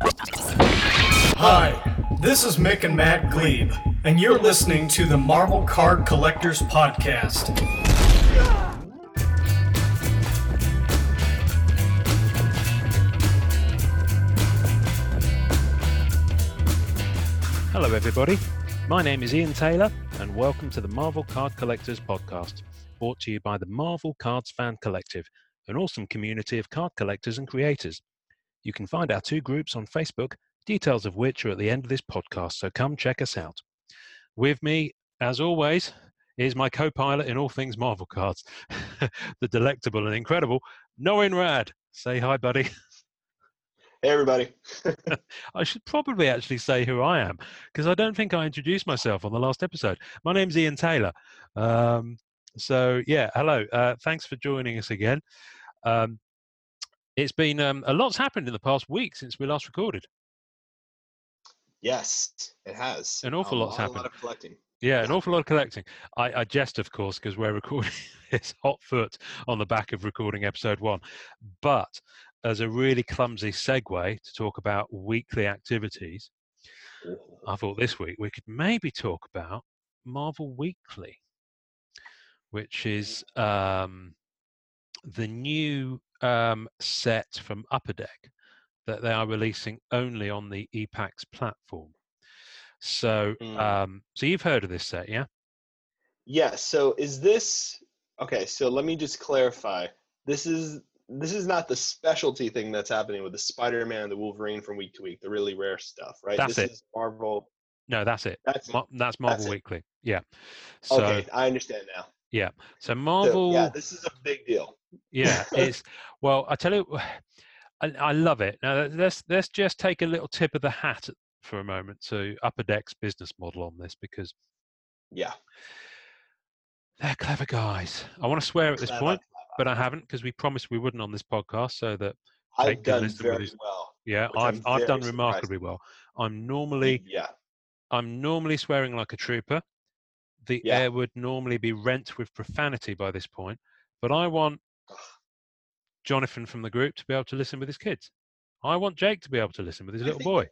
Hi, this is Mick and Matt Glebe, and you're listening to the Marvel Card Collectors Podcast. Hello, everybody. My name is Ian Taylor, and welcome to the Marvel Card Collectors Podcast, brought to you by the Marvel Cards Fan Collective, an awesome community of card collectors and creators. You can find our two groups on Facebook, details of which are at the end of this podcast, so come check us out. With me, as always, is my co pilot in all things Marvel cards, the delectable and incredible Norrin Radd. Say hi, buddy. Hey, everybody. I should probably actually say who I am because I don't think I introduced myself on the last episode. My name's Ian Taylor. Um, so, yeah, hello. Uh, thanks for joining us again. Um, it's been um, a lot's happened in the past week since we last recorded. Yes, it has. An awful a lot's lot, happened. A lot of collecting. Yeah, an awful lot of collecting. I, I jest, of course, because we're recording this hot foot on the back of recording episode one. But as a really clumsy segue to talk about weekly activities, I thought this week we could maybe talk about Marvel Weekly, which is um, the new um, set from Upper Deck that they are releasing only on the EPAX platform. So, Mm. um, so you've heard of this set, yeah? Yeah. So is this okay? So let me just clarify. This is this is not the specialty thing that's happening with the Spider-Man and the Wolverine from week to week, the really rare stuff, right? That's this it. is Marvel. No, that's it. That's Ma- that's Marvel it. Weekly. Yeah. So, okay. I understand now. So So, Marvel. yeah, this is a big deal. yeah it's well i tell you I, I love it now let's let's just take a little tip of the hat for a moment to upper deck's business model on this because Yeah. they're clever guys i want to swear at this Clever, point clever. but i haven't because we promised we wouldn't on this podcast so that I've done very his- well. yeah i've i've done remarkably surprised. well i'm normally Yeah. i'm normally swearing like a trooper the Yeah. air would normally be rent with profanity by this point but i want jonathan from the group to be able to listen with his kids i want jake to be able to listen with his I little boy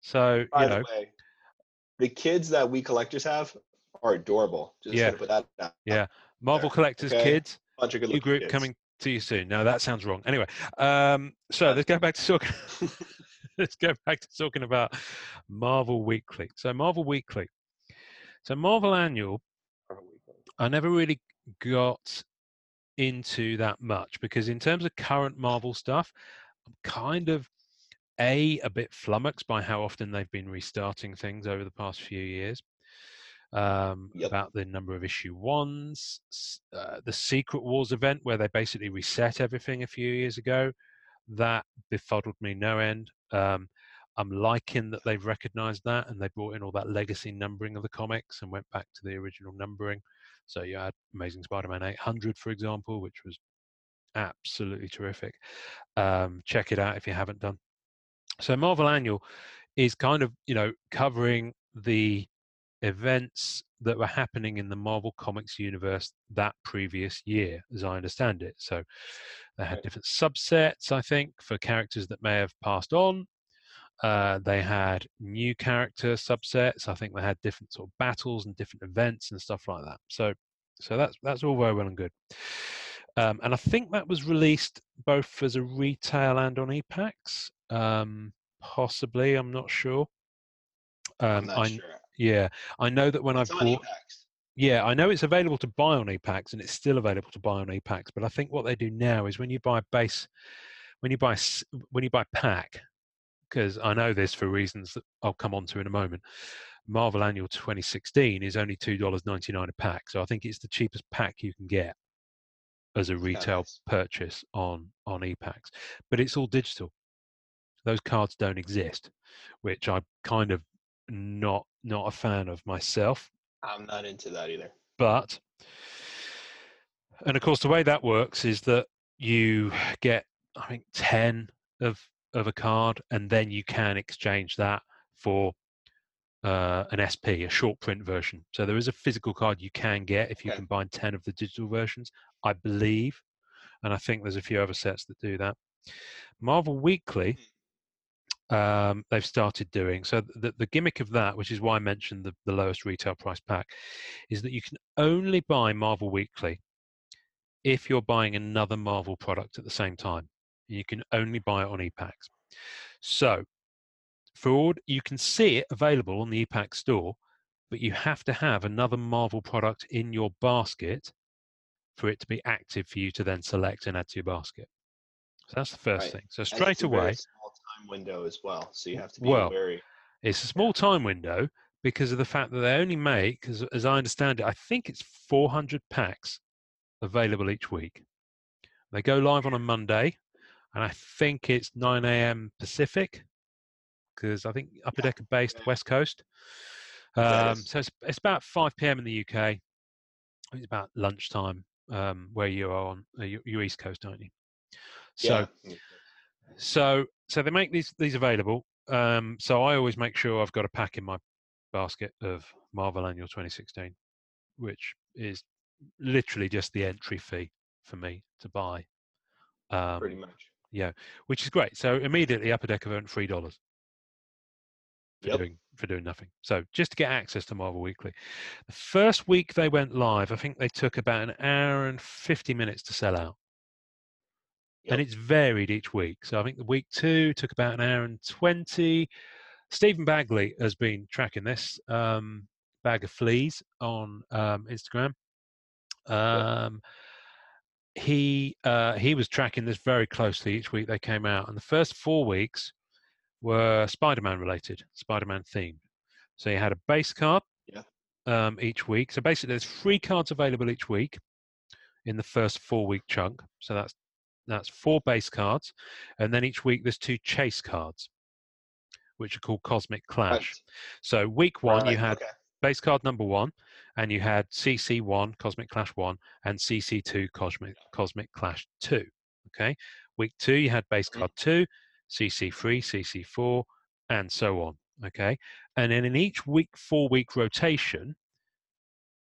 so By you know the way, the kids that we collectors have are adorable. Just Yeah. put that out. Yeah. Marvel there, Collectors okay? Kids, Bunch of good new group kids. coming to you soon. No, that sounds wrong. Anyway, um, so let's go back to talking. let's go back to talking about Marvel Weekly. So Marvel Weekly. So Marvel Annual, I never really got into that much because in terms of current Marvel stuff, I'm kind of a a bit flummoxed by how often they've been restarting things over the past few years. Um, Yep. About the number of issue ones, uh, the Secret Wars event where they basically reset everything a few years ago, that befuddled me no end. Um, I'm liking that they've recognised that and they brought in all that legacy numbering of the comics and went back to the original numbering. So you had Amazing Spider-Man 800, for example, which was absolutely terrific. Um, check it out if you haven't done. So Marvel Annual is kind of you know covering the events that were happening in the Marvel Comics universe that previous year, as I understand it. So they had different subsets, I think, for characters that may have passed on. Uh, they had new character subsets. I think they had different sort of battles and different events and stuff like that. So, so that's that's all very well and good. Um, and I think that was released both as a retail and on EPAX. Um, possibly, I'm not sure. I'm Um, not I, sure. yeah, I know that when It's I bought, EPAX. yeah, I know it's available to buy on EPAX and it's still available to buy on EPAX. But I think what they do now is when you buy base, when you buy s- when you buy pack, because I know this for reasons that I'll come on to in a moment. Marvel Annual 2016 is only two dollars ninety nine a pack, so I think it's the cheapest pack you can get as a retail nice. purchase on on EPAX. But it's all digital. Those cards don't exist, which I'm kind of not not a fan of myself. I'm not into that either. But and of course the way that works is that you get I think ten of of a card, and then you can exchange that for uh, an SP, a short print version. So there is a physical card you can get if you Okay. combine ten of the digital versions, I believe, and I think there's a few other sets that do that. Marvel Weekly um, they've started doing. So the, the gimmick of that, which is why I mentioned the, the lowest retail price pack, is that you can only buy Marvel Weekly if you're buying another Marvel product at the same time. You can only buy it on ePacks. So for you can see it available on the ePack store, but you have to have another Marvel product in your basket for it to be active for you to then select and add to your basket. So that's the first Right. thing. So straight it's a very away, small time window as well, so you have to be Well, very. it's a small time window because of the fact that they only make, as, as I understand it, I think it's 400 packs available each week. They go live on a Monday, and I think it's 9 a.m. Pacific because I think Upper Deck are based. West Coast. Um, so it's, it's about 5 p.m. in the UK. It's about lunchtime um, where you are on uh, you- East Coast, aren't you? So yeah. so so they make these these available. Um, so I always make sure I've got a pack in my basket of Marvel Annual 2016, which is literally just the entry fee for me to buy. Um, pretty much. Which is great. So immediately Upper Deck have earned three dollars for Yep. doing for doing nothing. So just to get access to Marvel Weekly, the first week they went live, I think they took about an hour and fifty minutes to sell out, and it's varied each week. So I think the week two took about an hour and twenty. Stephen Bagley has been tracking this um, bag of fleas on um, Instagram. Um, he uh, he was tracking this very closely each week they came out, and the first four weeks were Spider-Man related, Spider-Man themed. So you had a base card Yeah. um, each week. So basically, there's three cards available each week in the first four-week chunk. So that's that's four base cards, and then each week there's two chase cards, which are called Cosmic Clash. So week one you Right, had okay. Base card number one, and you had CC1 Cosmic Clash one and CC2 Cosmic Cosmic Clash two. Okay, week two you had base Mhm. card two, CC3, CC4, and so on. Okay, and then in each week four week rotation,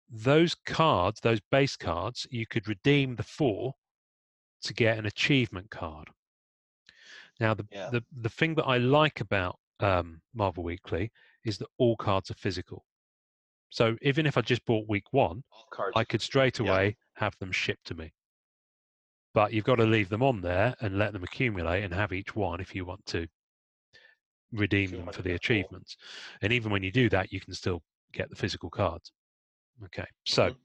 those cards, those base cards, you could redeem the four to get an achievement card. Now, the Yeah. the the thing that I like about um, Marvel Weekly is that all cards are physical. So even if I just bought week one. I could straight Yeah. away have them shipped to me. But you've got to leave them on there and let them accumulate and have each one if you want to redeem them for the achievements. And even when you do that, you can still get the physical cards. Okay, so Mhm.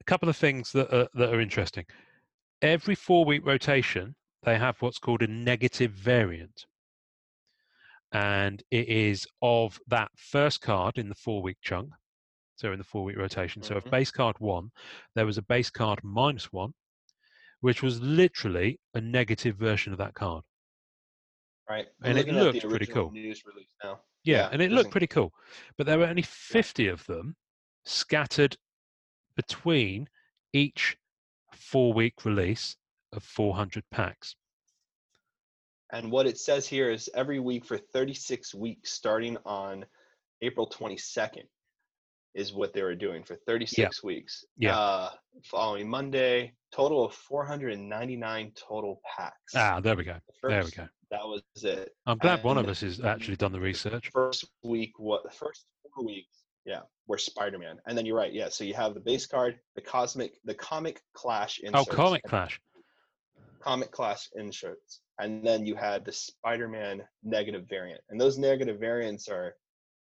a couple of things that are, that are interesting. Every four week rotation, they have what's called a negative variant. And it is of that first card in the four week chunk. So in the four week rotation. So if mm-hmm. base card one, there was a base card minus one, which was literally a negative version of that card. Right. I'm and it looking at the looked pretty cool. News release now. Yeah, Yeah, and it looked pretty cool. But there were only 50 of them scattered between each four week release of 400 packs. And what it says here is every week for 36 weeks, starting on April 22nd, is what they were doing for 36 weeks. Yeah. Uh, following Monday, total of 499 total packs. Ah, there we go. The There we go. That was it. I'm glad one of us has actually done the research. First week, what the first four weeks, yeah, were Spider-Man, and then you're right, yeah. So you have the base card, the cosmic, the comic clash Oh, inserts. Comic Clash. comic clash inserts and then you had the spider-man negative variant and those negative variants are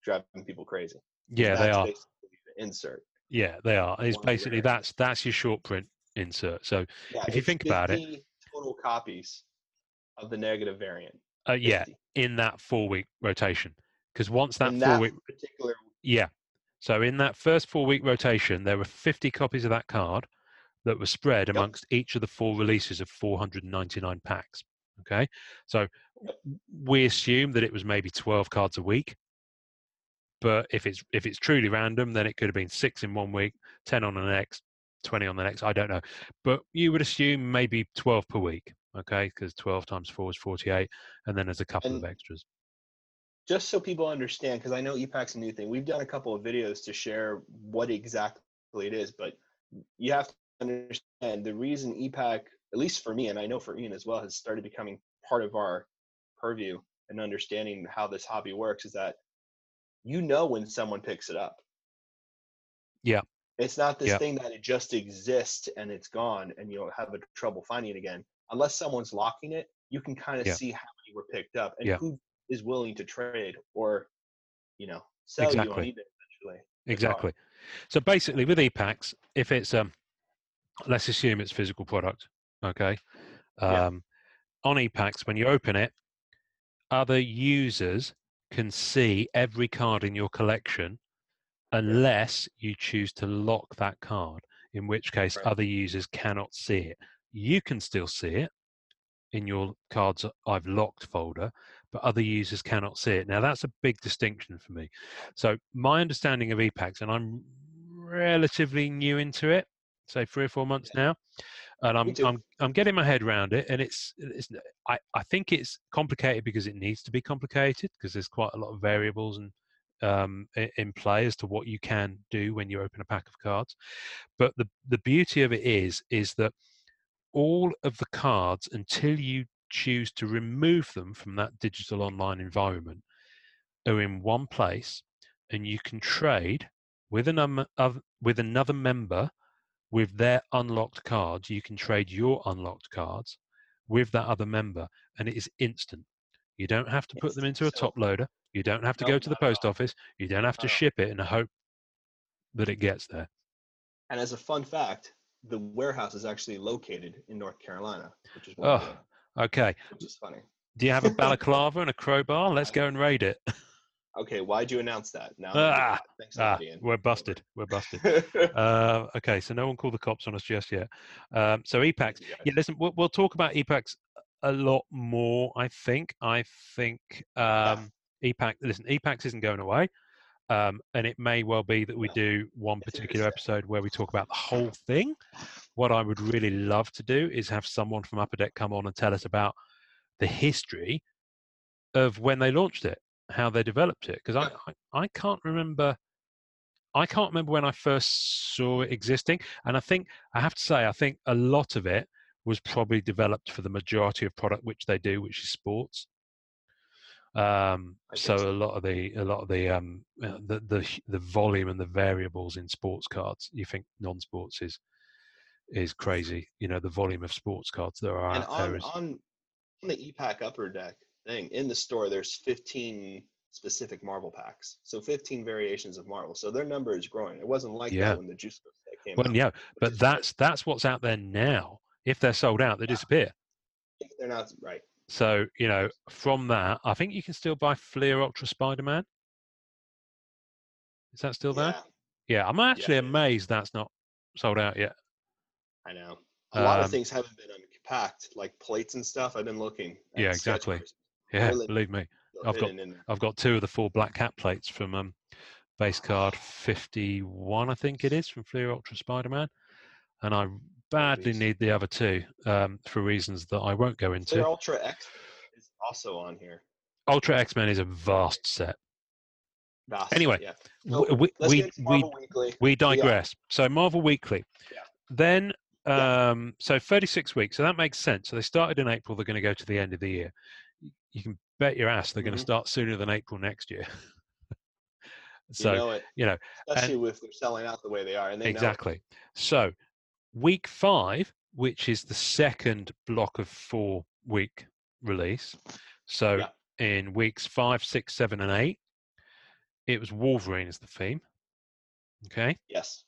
driving people crazy. Yeah, they are. basically the insert Yeah, they are. It's one basically that's that's your short print insert. So yeah If you think about it- total copies of the negative variant uh, yeah, 50. in that four week rotation, because once that in four-week particular Yeah. So in that first four week rotation, there were 50 copies of that card that were spread Yep. amongst each of the four releases of 499 packs. Okay. So we assume that it was maybe 12 cards a week. But if it's if it's truly random, then it could have been six in one week, 10 on the next, 20 on the next. I don't know. But you would assume maybe 12 per week. Okay. Because 12 times four is 48. And then there's a couple of extras. just so people understand because i know epac's a new thing we've done a couple of videos to share what exactly it is but you have to understand the reason epac at least for me and i know for ian as well has started becoming part of our purview and understanding how this hobby works is that you know when someone picks it up. Yeah. It's not this Yeah. thing that it just exists and it's gone and you don't have a trouble finding it again. Unless someone's locking it, you can kind of Yeah. see how many were picked up and Yeah. who is willing to trade or, you know, sell you on Exactly. eBay eventually. car. Exactly. So basically, with e-packs, if it's um, let's assume it's physical product, okay. Yeah. Um, on e-packs, when you open it, other users can see every card in your collection, unless you choose to lock that card. In which case, Right. other users cannot see it. You can still see it in your cards I've locked folder, but other users cannot see it. Now that's a big distinction for me. So my understanding of EPACs, and I'm relatively new into it, say three or four months now, and I'm. I'm I'm getting my head around it, and it's it's I I think it's complicated because it needs to be complicated because there's quite a lot of variables and um, in play as to what you can do when you open a pack of cards. But the the beauty of it is is that all of the cards until you choose to remove them from that digital online environment are in one place and you can trade with another with another member with their unlocked cards you can trade your unlocked cards with that other member and it is instant. You don't have to put them into a top loader. You don't have to No, go to the post office. You don't have to Not at all. ship it and hope that it gets there. And as a fun fact, the warehouse is actually located in North Carolina, which is oh okay. which is funny. do you have a balaclava and a crowbar? Let's go and raid it Okay, why'd you announce that? Now, Ah, thanks, ah, Ian. we're busted we're busted Uh, okay, so no one called the cops on us just yet. Um, so EPACs, yeah, listen, we'll, we'll talk about EPACs a lot more. I think. I think um, EPAC. Listen, EPACs isn't going away, um, and it may well be that we do one It's a good particular episode where we talk about the whole thing. What I would really love to do is have someone from Upper Deck come on and tell us about the history of when they launched it, how they developed it, because I, I can't remember. I can't remember when I first saw it existing, and I think I have to say I think a lot of it was probably developed for the majority of product which they do, which is sports. Um, so a lot of the a lot of the um uh, the the the volume and the variables in sports cards, you think non-sports is is crazy. You know the volume of sports cards there are and on, on on the EPAC upper deck thing in the store, there's 15 specific Marvel packs, so 15 variations of Marvel. So their number is growing. It wasn't like Yeah. that when the Juice came well, out. yeah, but is great. that's that's what's out there now. If they're sold out, they Yeah. disappear. If they're not right. So you know, from that, I think you can still buy Fleer Ultra Spider Man. Is that still there? Yeah, Yeah, I'm actually is. amazed that's not sold out yet. I know. A lot Um, of things haven't been unpacked, like plates and stuff. I've been looking. at Yeah, exactly. Yeah, Really? believe me, I've got- hidden in there. I've got two of the four black cat plates from um, base card 51, I think it is, from Fleer Ultra Spider Man, and I badly need the other two um, for reasons that I won't go into. Their Ultra X is also on here. Ultra X Men is a vast set. Vast, Anyway, yeah. So, we we, we Weekly. we Yeah. digress. So Marvel Weekly. Yeah. Then Yeah. um so 36 weeks. So that makes sense. So they started in April, they're going to go to the end of the year. You can bet your ass they're going Mhm. to start sooner than April next year. so, you know you know, especially if they're selling out the way they are, and they exactly. So week 5, which is the second block of 4 week release. So Yeah. in weeks five, six, seven, and 8, it was Wolverine as the theme. Okay? Yes,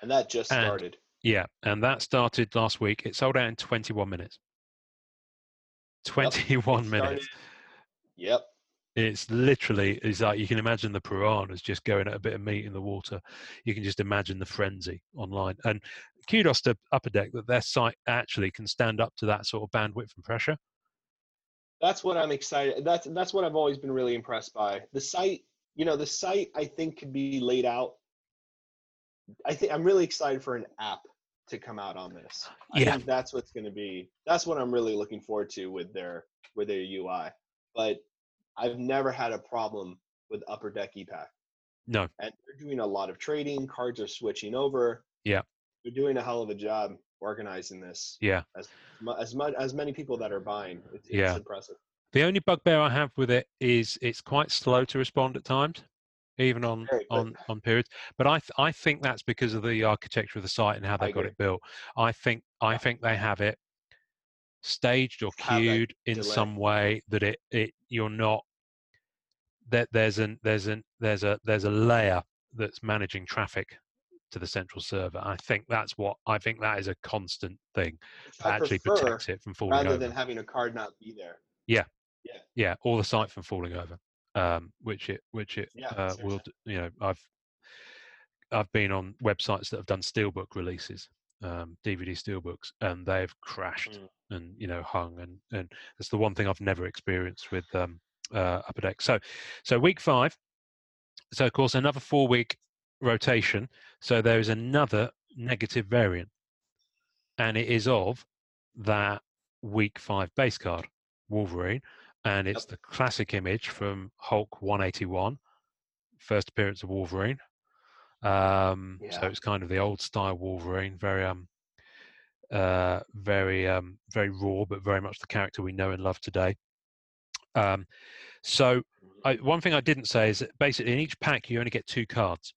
and that just And- started. Yeah, and that started last week. It sold out in 21 minutes. 21 It minutes. Yep. It's literally, it's like you can imagine the piranhas just going at a bit of meat in the water. You can just imagine the frenzy online. And kudos to Upper Deck that their site actually can stand up to that sort of bandwidth and pressure. That's what I'm excited. That's that's what I've always been really impressed by. The site, you know, the site I think could be laid out. I think I'm really excited for an app to come out on this. I Yeah. think that's what's going to be. That's what I'm really looking forward to with their with their UI. But I've never had a problem with Upper Deck EPAC. No. and they're doing a lot of trading. Cards are switching over. Yeah. they're doing a hell of a job organizing this. Yeah. as as much as many people that are buying. It's, Yeah. it's impressive. The only bugbear I have with it is it's quite slow to respond at times, even on on on periods. But I th- I think that's because of the architecture of the site and how they I got agree. it built. I think I think they have it staged or queued in delay. some way that it it you're not that there's an there's an there's a there's a layer that's managing traffic to the central server. I think that's what I think that is a constant thing that actually protects it from falling rather over. than having a card not be there. Yeah. Yeah. Yeah, or the site from falling over, um, which it which it Yeah, uh, will. You know, I've I've been on websites that have done steelbook releases, um, DVD steelbooks, and they've crashed Mm. and you know hung, and and that's the one thing I've never experienced with um, uh, Upper Deck. So, so week five. So of course another four week rotation. So there is another negative variant, and it is of that week five base card, Wolverine, and it's the classic image from Hulk 181, first appearance of Wolverine. Um, So it's kind of the old style Wolverine, very um, uh, very um, very raw, but very much the character we know and love today. Um, so I, one thing I didn't say is that basically in each pack you only get two cards.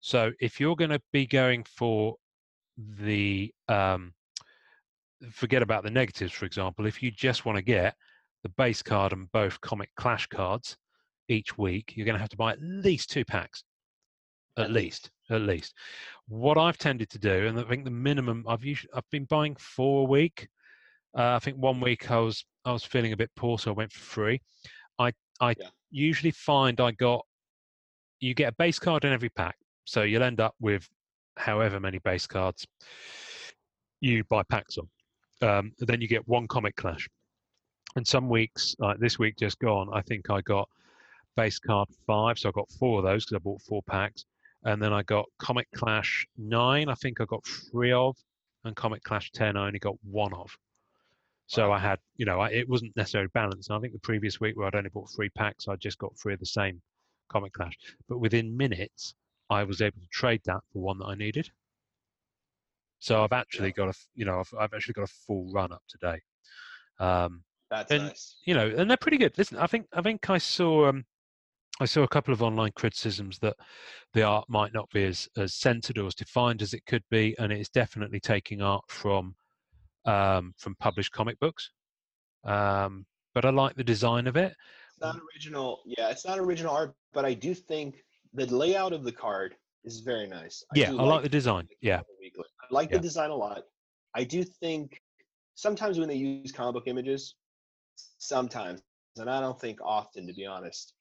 So if you're going to be going for the um, forget about the negatives, for example, if you just want to get the base card and both Comic Clash cards each week, you're going to have to buy at least two packs. At, At least, at least. What I've tended to do, and I think the minimum I've usually I've been buying four a week. Uh, I think one week I was I was feeling a bit poor, so I went for free. I I Yeah. usually find I got you get a base card in every pack, so you'll end up with however many base cards you buy packs on. Um, then you get one comic clash, and some weeks like this week just gone, I think I got base card five, so I got four of those because I bought four packs, and then I got comic clash nine. I think I got three of, and comic clash ten I only got one of. So Wow. I had, you know, I, it wasn't necessarily balanced. And I think the previous week where I'd only bought three packs, I just got three of the same comic clash. But within minutes, I was able to trade that for one that I needed. So I've actually got a, you know, I've, I've actually got a full run up today. Um, That's and- nice. you know, and they're pretty good. Listen, I think I think I saw um, I saw a couple of online criticisms that the art might not be as as centered or as defined as it could be, and it's definitely taking art from um, from published comic books. Um, but I like the design of it. It's not original. Yeah, it's not original art, but I do think the layout of the card is very nice. Yeah, I like the design. Yeah. I like Yeah. the design a lot. I do think sometimes when they use comic book images, sometimes, and I don't think often, to be honest,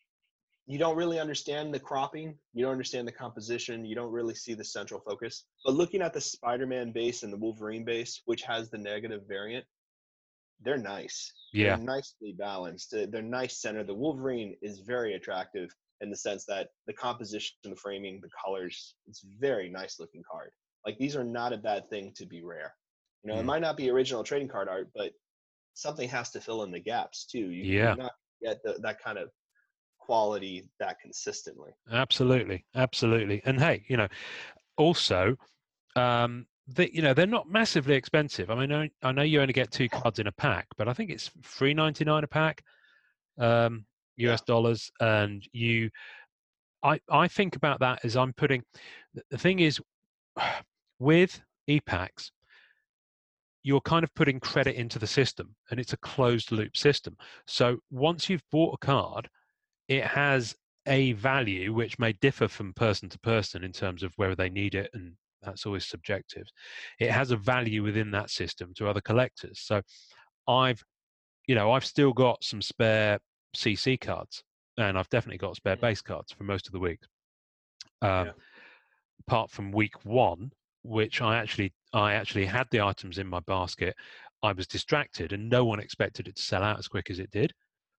you don't really understand the cropping. You don't understand the composition. You don't really see the central focus. But looking at the Spider-Man base and the Wolverine base, which has the negative variant, they're nice. yeah, They're nicely balanced. They're, nice center. The Wolverine is very attractive in the sense that the composition, the framing, the colors, it's very nice looking card. Like these are not a bad thing to be rare. You know, it Mm. might not be original trading card art, but something has to fill in the gaps too. You, Yeah. Not get the, that kind of quality that consistently. absolutely, absolutely. And hey, you know, also, um, the, you know, they're not massively expensive. I mean, I, I know you only get two cards in a pack, but I think it's three ninety nine a pack, um, Yeah. US dollars, and you. I, I think about that as I'm putting the- the thing is with e-packs you're kind of putting credit into the system and it's a closed loop system so once you've bought a card it has a value which may differ from person to person in terms of whether they need it and that's always subjective it has a value within that system to other collectors so i've you know i've still got some spare cc cards and i've definitely got spare Mhm. base cards for most of the week um, Yeah. apart from week one which i actually i actually had the items in my basket i was distracted and no one expected it to sell out as quick as it did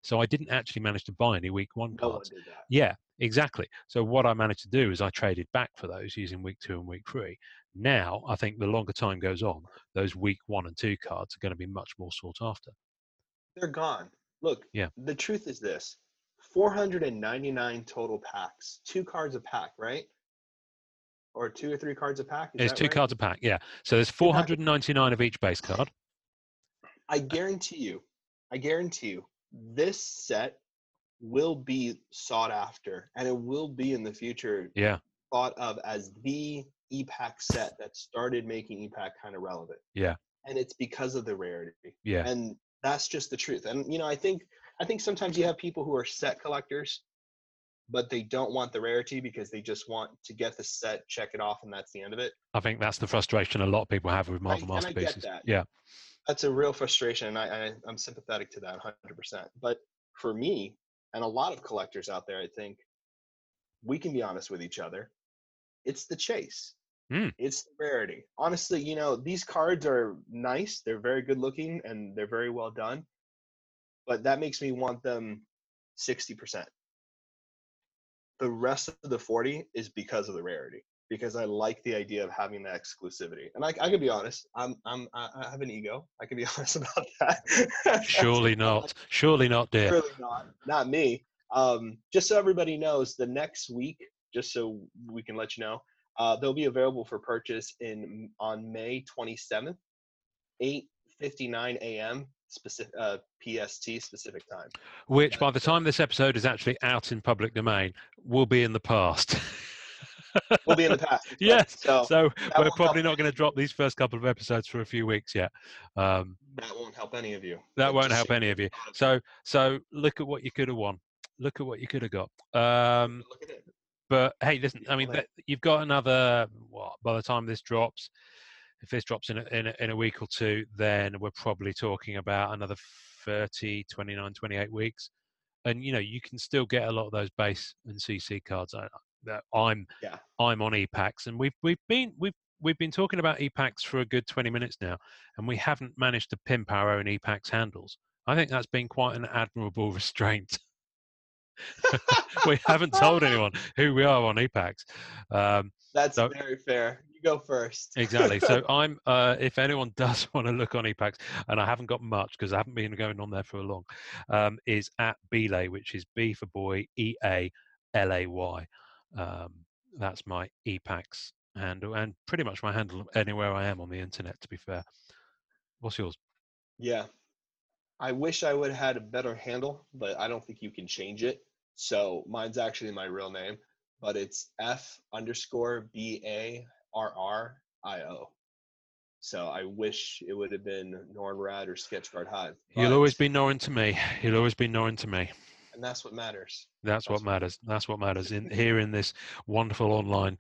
so i didn't actually manage to buy any week one No one cards did yeah, exactly. So what I managed to do is I traded back for those using week two and week three. Now I think the longer time goes on, those week one and two cards are going to be much more sought after. They're gone. Look, Yeah. the truth is this 499 total packs, two cards a pack, right? Or two or three cards a pack? Is There's two right? cards a pack, yeah. So there's 499 of each base card. I guarantee you, I guarantee you, this set will be sought after, and it will be in the future Yeah, thought of as the EPAC set that started making EPAC kind of relevant. Yeah. And it's because of the rarity. yeah, And that's just the truth. And you know, I think I think sometimes you have people who are set collectors, but they don't want the rarity because they just want to get the set, check it off, and that's the end of it. I think that's the frustration a lot of people have with Marvel I masterpieces. that. Yeah, That's a real frustration, and I, I I'm sympathetic to that 100%. But for me and a lot of collectors out there, I think we can be honest with each other. It's the chase. Hmm. It's the rarity. Honestly, you know, these cards are nice. They're very good looking and they're very well done. But that makes me want them 60%. The rest of the 40 is because of the rarity. Because I like the idea of having that exclusivity. And I, I can be honest, I'm I'm I have an ego. I can be honest about that. surely not. Surely not, dear. Surely not. Not me. Um, just so everybody knows, the next week, just so we can let you know, uh, they'll be available for purchase in on May 27th, 8:59 a.m. Pacific uh, PST Pacific time. Which, by the time this episode is actually out in public domain, will be in the past. We'll be in the past. Yes. So so we're probably help not going to drop these first couple of episodes for a few weeks yet. Um, that won't help any of you. that won't help any of you. So, so look at what you could have won. Look at what you could have got. Um, look at it. but hey, listen. I mean, that- you've got another. What by the time this drops, if this drops in a, in a, in a week or two, then we're probably talking about another 30, 29, 28 weeks. And you know, you can still get a lot of those base and CC cards. I, that I'm Yeah. I'm on EPACs, and we've we've been we've we've been talking about EPACs for a good 20 minutes now, and we haven't managed to pimp our own EPACs handles. I think that's been quite an admirable restraint. we haven't told anyone who we are on EPACs. Um, That's so- very fair. Go first. exactly. So I'm. Uh, if anyone does want to look on EPAX, and I haven't got much because I haven't been going on there for a long, um, is at Bealay, which is B for boy, E A L A Y. Um, that's my EPAX handle, and pretty much my handle anywhere I am on the internet. To be fair, what's yours? Yeah. I wish I would have had a better handle, but I don't think you can change it. So mine's actually my real name, but it's F underscore B A R R I O. So I wish it would have been NorrinRadd or Sketchcard Hive. You'll always be Norrin to me. You'll always be Norrin to me. and that's what matters. That's what That's what- matters. That's what matters in here in this wonderful online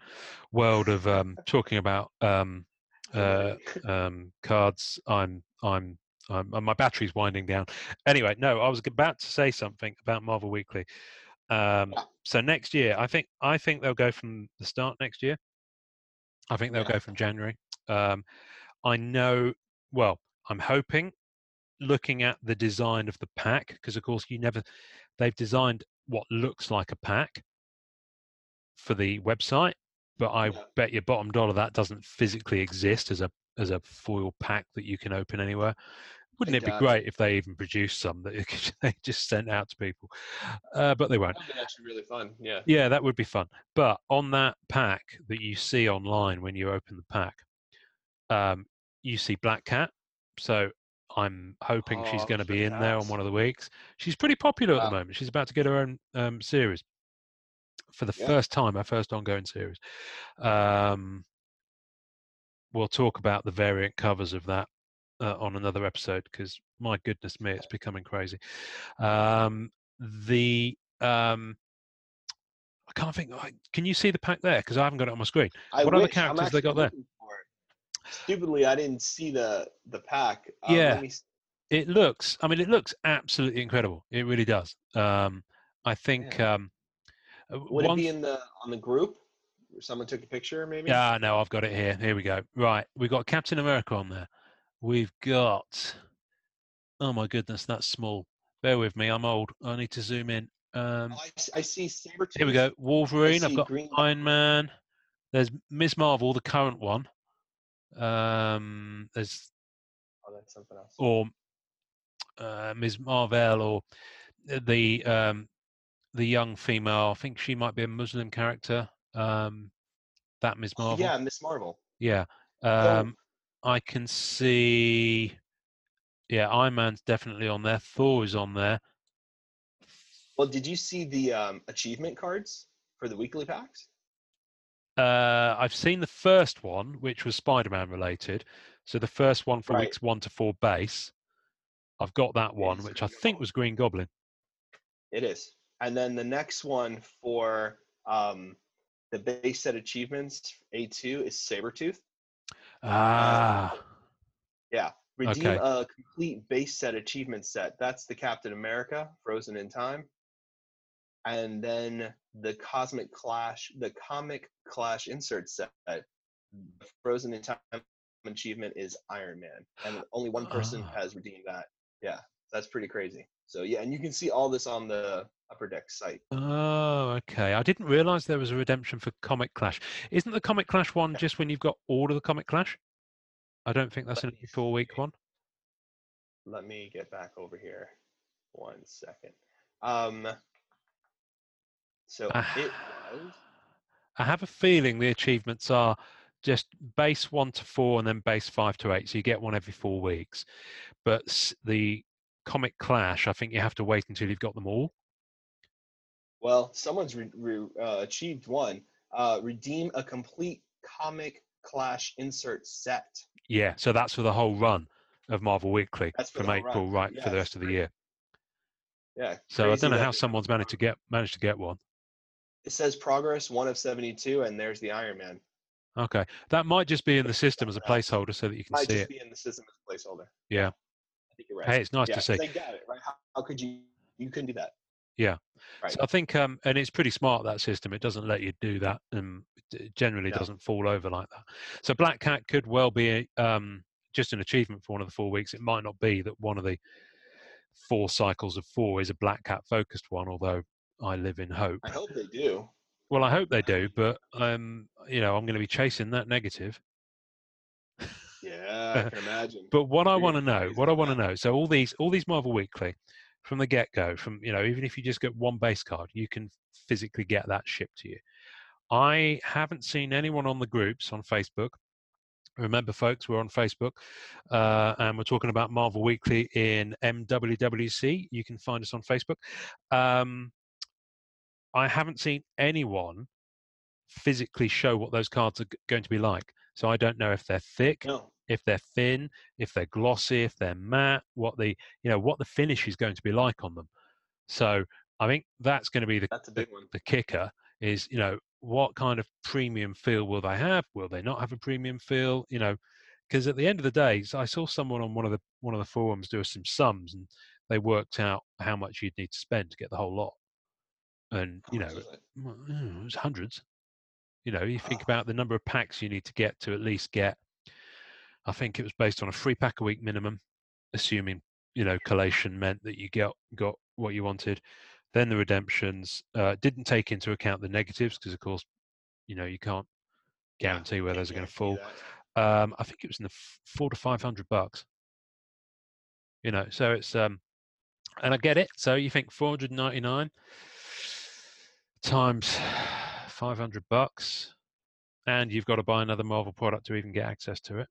world of um, talking about um, uh, um, cards. I'm, I'm, I'm, uh, my battery's winding down. Anyway, no, I was about to say something about Marvel Weekly. Um, so next year, I think, I think they'll go from the start next year. I think they'll Yeah. go from January. Um, I know. Well, I'm hoping. Looking at the design of the pack, because of course you never, they've designed what looks like a pack for the website, but I Yeah. bet your bottom dollar that doesn't physically exist as a as a foil pack that you can open anywhere. Wouldn't it be it. great if they even produced some that they just sent out to people? Uh, but they won't. That would be actually really fun. Yeah. Yeah, that would be fun. But on that pack that you see online when you open the pack, um, you see Black Cat. So I'm hoping she's Oh, going to be in there on one of the weeks. She's pretty popular at the moment. She's about to get her own um, series for the Yeah. first time, her first ongoing series. Um, we'll talk about the variant covers of that uh, on another episode because my goodness me, it's becoming crazy. Um, the um, I can't think. Can you see the pack there? Because I haven't got it on my screen. I What other wish- I'm characters they got there? looking for it. Stupidly, I didn't see the the pack. Um, Yeah. Let me, s- It looks. I mean, it looks absolutely incredible. It really does. Um, I think. Um, uh, would it be in the on the group? Someone took a picture, maybe. Yeah, no, I've got it here. Here we go. Right, we've got Captain America on there. We've got. Oh my goodness, that's small. Bear with me, I'm old. I need to zoom in. Um, I, I see here we go. Wolverine. I've got Green Iron Man. There's Ms. Marvel, the current one. Um, there's Oh, that's something else. or uh, Ms. Marvel or the um, the young female. I think she might be a Muslim character. Um, that Ms. Oh, Marvel. yeah, Miss Marvel. Yeah. Um, I can see. Yeah, Iron Man's definitely on there. Thor is on there. Well, did you see the um, achievement cards for the weekly packs? Uh, I've seen the first one, which was Spider-Man related. So the first one for Right. weeks one to four base. I've got that one, which I think Goblin. was Green Goblin. It is. And then the next one for um, the base set achievements, A2, is Sabretooth. Ah, Yeah. Redeem Okay. a complete base set achievement set. That's the Captain America, Frozen in Time. And then the Cosmic Clash, the Comic Clash insert set. Frozen in Time achievement is Iron Man. And only one person Ah. has redeemed that. Yeah. That's pretty crazy. So yeah, and you can see all this on the Upper Deck site. oh, okay. I didn't realize there was a redemption for Comic Clash. Isn't the Comic Clash one just when you've got all of the Comic Clash? I don't think that's Let an four week one. let me get back over here one second um so Ah. it was I have a feeling the achievements are just base one to four and then base five to eight. So you get one every four weeks. But the Comic Clash, I think you have to wait until you've got them all. Well someone's re- re- uh, achieved one uh redeem a complete comic clash insert set Yeah. So that's for the whole run of Marvel Weekly from run. April right Yeah, for the rest of the year. yeah So I don't know how someone's managed to get managed to get one. it says progress one of 72 and there's the iron man Okay, that might just be in the system as a placeholder so that you can might see just it. be in the system as a placeholder Yeah. i think you're right Hey, it's nice yeah, to see. they got it right how, how could you you couldn't do that Yeah. right So I think, um, and it's pretty smart that system. It doesn't let you do that, and it generally No. doesn't fall over like that. So Black Cat could well be um, just an achievement for one of the four weeks. It might not be that one of the four cycles of four is a Black Cat focused one, although I live in hope. i hope they do Well, I hope they do, but um, you know, I'm going to be chasing that negative. yeah i can imagine But what I want to know, what I want to know, so all these all these Marvel Weekly, from the get go, from you know, even if you just get one base card, you can physically get that shipped to you. I haven't seen anyone on the groups on Facebook. Remember, folks, we're on Facebook, uh, and we're talking about Marvel Weekly in MWWC. You can find us on Facebook. Um, I haven't seen anyone physically show what those cards are g- going to be like. So I don't know if they're thick, no if they're thin, if they're glossy, if they're matte, what the you know what the finish is going to be like on them. So I think that's going to be the that's a big one the kicker is you know what kind of premium feel will they have? Will they not have a premium feel? You know, because at the end of the day, I saw someone on one of the one of the forums do some sums, and they worked out how much you'd need to spend to get the whole lot. And you know, it? well, you know, it was hundreds. You know, you think about the number of packs you need to get to at least get. I think it was based on a free pack a week minimum, assuming you know collation meant that you got got what you wanted. Then the redemptions uh, didn't take into account the negatives because, of course, you know you can't guarantee where those are going to fall. Um, I think it was in the f- four to five hundred bucks. You know, so it's um, and I get it. So you think four hundred ninety nine times five hundred bucks, and you've got to buy another Marvel product to even get access to it.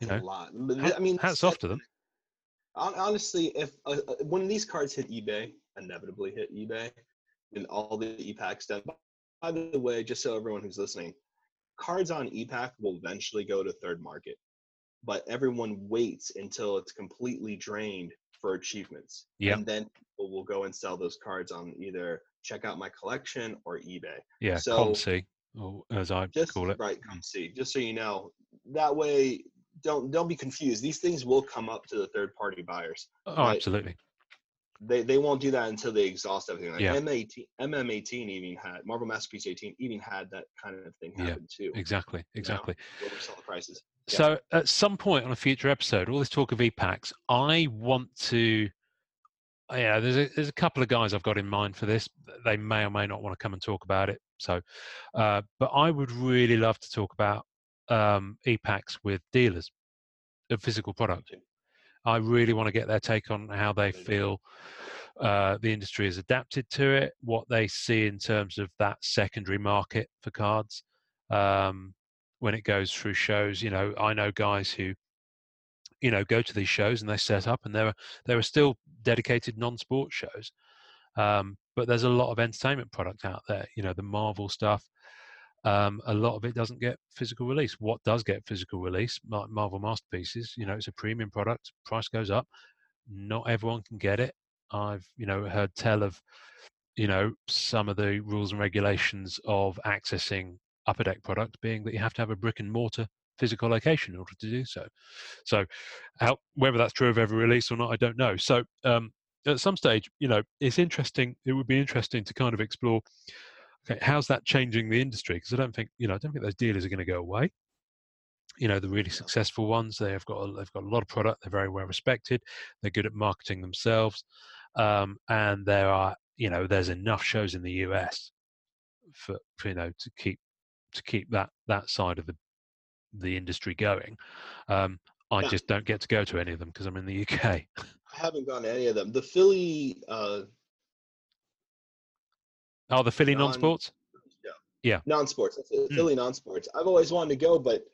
You That's a lot. But ha- I mean, hats off to them. Honestly, if uh, uh, when these cards hit eBay, inevitably hit eBay, and all the e-packs done. By the way, just so everyone who's listening, cards on e-pack will eventually go to third market, but everyone waits until it's completely drained for achievements, Yep. and then people will go and sell those cards on either check out my collection or eBay. Yeah, So- or as I just call it. right come see just so you know that way don't don't be confused these things will come up to the third party buyers Oh, absolutely. they they won't do that until they exhaust everything like Yeah. m18 mm18 even had marvel masterpiece 18 even had that kind of thing Yeah, too Exactly. you know, Exactly. sell the prices Yeah. So at some point on a future episode, all this talk of e-packs, I want to. uh, Yeah, there's a, there's a couple of guys I've got in mind for this. They may or may not want to come and talk about it. So, uh, but I would really love to talk about um, e-packs with dealers of physical product. I really want to get their take on how they feel uh, the industry has adapted to it, what they see in terms of that secondary market for cards um, when it goes through shows. You know, I know guys who, you know go to these shows and they set up and there are there are still dedicated non-sport shows um, but there's a lot of entertainment product out there you know the marvel stuff um, a lot of it doesn't get physical release what does get physical release marvel masterpieces you know it's a premium product price goes up not everyone can get it i've you know heard tell of you know some of the rules and regulations of accessing upper deck product being that you have to have a brick and mortar physical location in order to do so. So, how, whether that's true of every release or not, I don't know. So, um, at some stage, you know, it's interesting. It would be interesting to kind of explore. Okay, how's that changing the industry? Because I don't think, you know, I don't think those dealers are going to go away. You know, the really successful ones, they have got a, they've got a lot of product. They're very well respected. They're good at marketing themselves, um, and there are, you know, there's enough shows in the US for, for you know to keep to keep that that side of the the industry going. Um, I yeah. just don't get to go to any of them because I'm in the UK. I haven't gone to any of them. The Philly. Uh, oh, the Philly non, sports. Yeah. Yeah. Non-sports. Mm. Philly non-sports. I've always wanted to go, but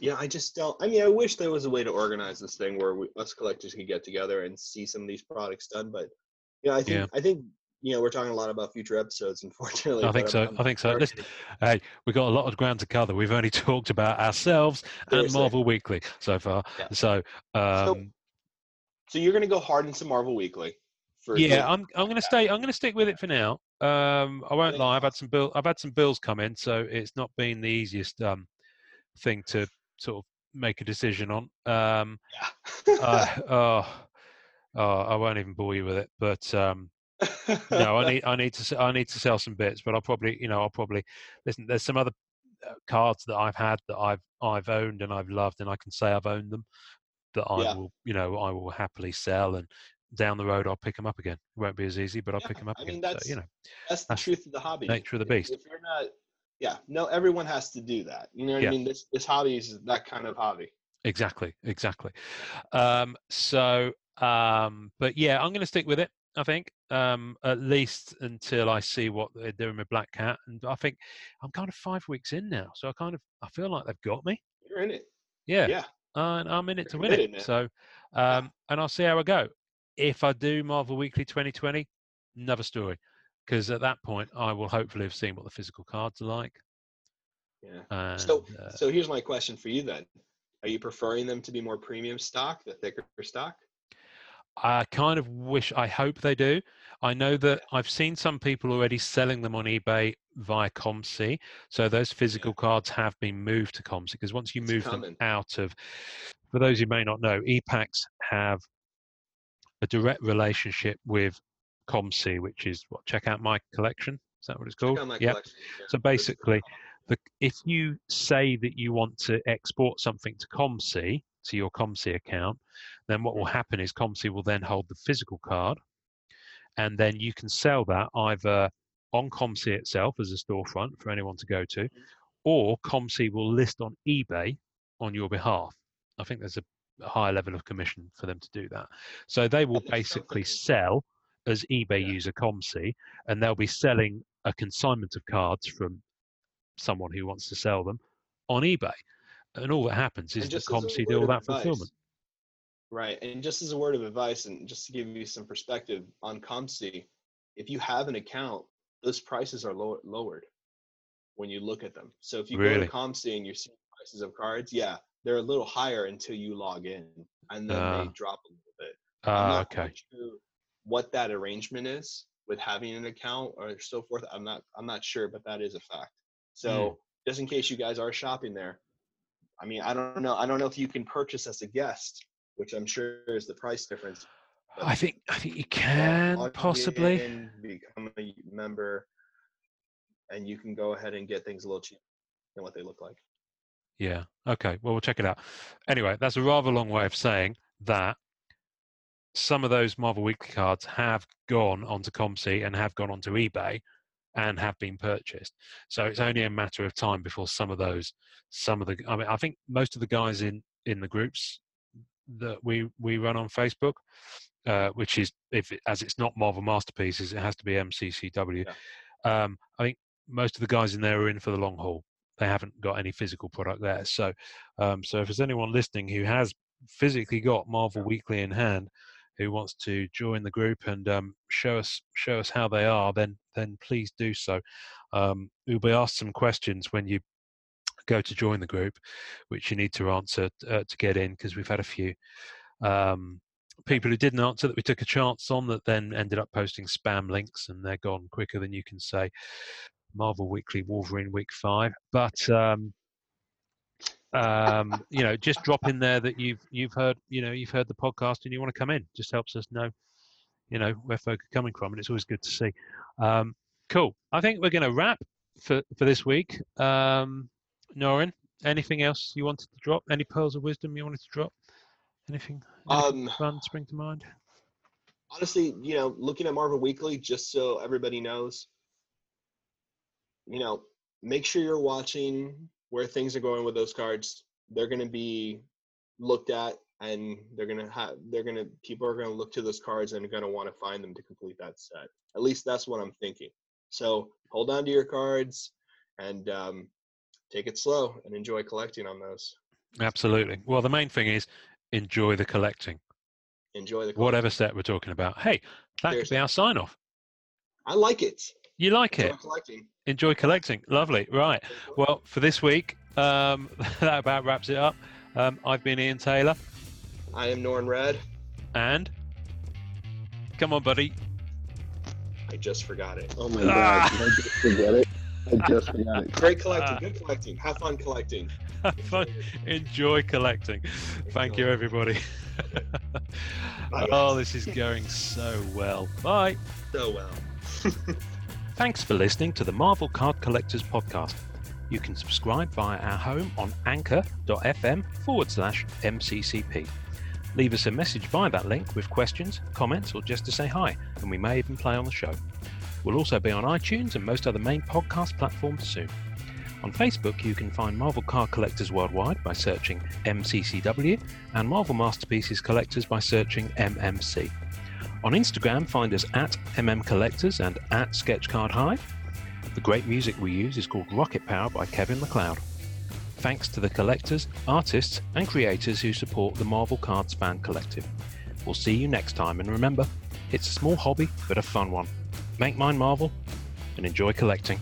yeah, I just don't. I mean, I wish there was a way to organize this thing where we, us collectors could get together and see some of these products done. But yeah, I think yeah. I think you know, we're talking a lot about future episodes, unfortunately. I think so. I'm, i think so. Listen, hey, we've got a lot of ground to cover. We've only talked about ourselves and Marvel Weekly so far. Yeah. So, um, so, so, you're going to go hard into Marvel Weekly. For yeah, I'm. I'm going to stay. I'm going to stick with it for now. Um, I won't lie. I've had some bill. I've had some bills come in, so it's not been the easiest um, thing to sort of make a decision on. Um, yeah. uh, oh, oh, I won't even bore you with it, but um, no, I need I need to I need to sell some bits, but I'll probably you know I'll probably listen. There's some other uh, cards that I've had that I've I've owned and I've loved, and I can say I've owned them that I yeah. will you know I will happily sell and down the road I'll pick them up again. It won't be as easy, but I'll yeah, pick them up I again. Mean, that's, so, you know, that's the that's truth of the hobby. Nature of the beast. If, if, you're not, yeah, no, everyone has to do that. You know what yeah. I mean? This this hobby is that kind of hobby. Exactly, exactly. Um, so, um, but yeah, I'm going to stick with it. I think um, at least until I see what they're doing with Black Cat, and I think I'm kind of five weeks in now, so I kind of I feel like they've got me. You're in it. Yeah, yeah. and I'm in it to win it. So, um, and I'll see how I go. If I do Marvel Weekly 2020, another story, because at that point I will hopefully have seen what the physical cards are like. Yeah. And, so, uh, so here's my question for you then: Are you preferring them to be more premium stock, the thicker stock? I kind of wish, I hope they do. I know that I've seen some people already selling them on eBay via COMC. So those physical cards have been moved to COMC because once you it's move them out of, for those who may not know, ePacks have a direct relationship with COMC, which is what, check out my collection. Is that what it's called? Yeah. So basically, the, if you say that you want to export something to COMC, to your COMC account, then what will happen is COMC will then hold the physical card, and then you can sell that either on COMC itself as a storefront for anyone to go to, mm-hmm. or COMC will list on eBay on your behalf. I think there's a, a higher level of commission for them to do that. So they will basically sell as eBay yeah. user COMC, and they'll be selling a consignment of cards from someone who wants to sell them on eBay and all that happens is the COMC do all that fulfillment. Right, and just as a word of advice, and just to give you some perspective on COMC, if you have an account, those prices are low- lowered when you look at them. So if you really? go to COMC and you see prices of cards, yeah, they're a little higher until you log in, and then uh, they drop a little bit. Uh, okay. Sure what that arrangement is with having an account or so forth, I'm not. I'm not sure, but that is a fact. So mm. just in case you guys are shopping there, I mean, I don't know. I don't know if you can purchase as a guest, which I'm sure is the price difference. I think I think you can possibly in, become a member, and you can go ahead and get things a little cheaper than what they look like. Yeah. Okay. Well, we'll check it out. Anyway, that's a rather long way of saying that some of those Marvel Weekly cards have gone onto COMC and have gone onto eBay and have been purchased. So it's only a matter of time before some of those, some of the, I mean, I think most of the guys in in the groups that we we run on Facebook, uh, which is if it, as it's not Marvel Masterpieces, it has to be MCCW. Yeah. Um, I think most of the guys in there are in for the long haul. They haven't got any physical product there. So, um, so if there's anyone listening who has physically got Marvel Weekly in hand, who wants to join the group and um, show us show us how they are, then then please do so. Um, you'll be asked some questions when you go to join the group, which you need to answer uh, to get in because we've had a few um, people who didn't answer that we took a chance on that then ended up posting spam links and they're gone quicker than you can say. Marvel Weekly Wolverine Week Five, but um, um, you know, just drop in there that you've you've heard you know you've heard the podcast and you want to come in. Just helps us know you know where folk are coming from, and it's always good to see. Um, cool. I think we're going to wrap for for this week. Um, Norrin, anything else you wanted to drop? Any pearls of wisdom you wanted to drop? Anything, anything Um, fun spring to mind? honestly, you know, looking at Marvel Weekly, just so everybody knows, you know, make sure you're watching where things are going with those cards. They're going to be looked at, and they're going to have, they're going to, people are going to look to those cards and going to want to find them to complete that set. At least that's what I'm thinking. So hold on to your cards and um, take it slow and enjoy collecting on those. Absolutely. Well, the main thing is enjoy the collecting. Enjoy the Whatever set we're talking about. Hey, that could be our sign off. I like it. You like Enjoy it? collecting. Enjoy collecting. Lovely. Right. Well, for this week, um, that about wraps it up. Um, I've been Ian Taylor, I am Norrin Radd. and come on, buddy. I just forgot it. Oh my Ah. god, did I just forget it? I just forgot it. Great collecting. Good collecting. Have fun collecting. Have fun. Enjoy collecting. Thank you, everybody. Bye, oh, this is going so well. Bye. So well. Thanks for listening to the Marvel Card Collectors Podcast. You can subscribe via our home on anchor.fm forward slash MCCP. Leave us a message via that link with questions, comments, or just to say hi, and we may even play on the show. We'll also be on iTunes and most other main podcast platforms soon. On Facebook, you can find Marvel Card Collectors Worldwide by searching MCCW and Marvel Masterpieces Collectors by searching MMC. On Instagram, find us at MM Collectors and at Sketchcard High. The great music we use is called Rocket Power by Kevin MacLeod. Thanks to the collectors, artists, and creators who support the Marvel Cards Fan Collective. We'll see you next time, and remember, it's a small hobby, but a fun one. Make mine Marvel and enjoy collecting.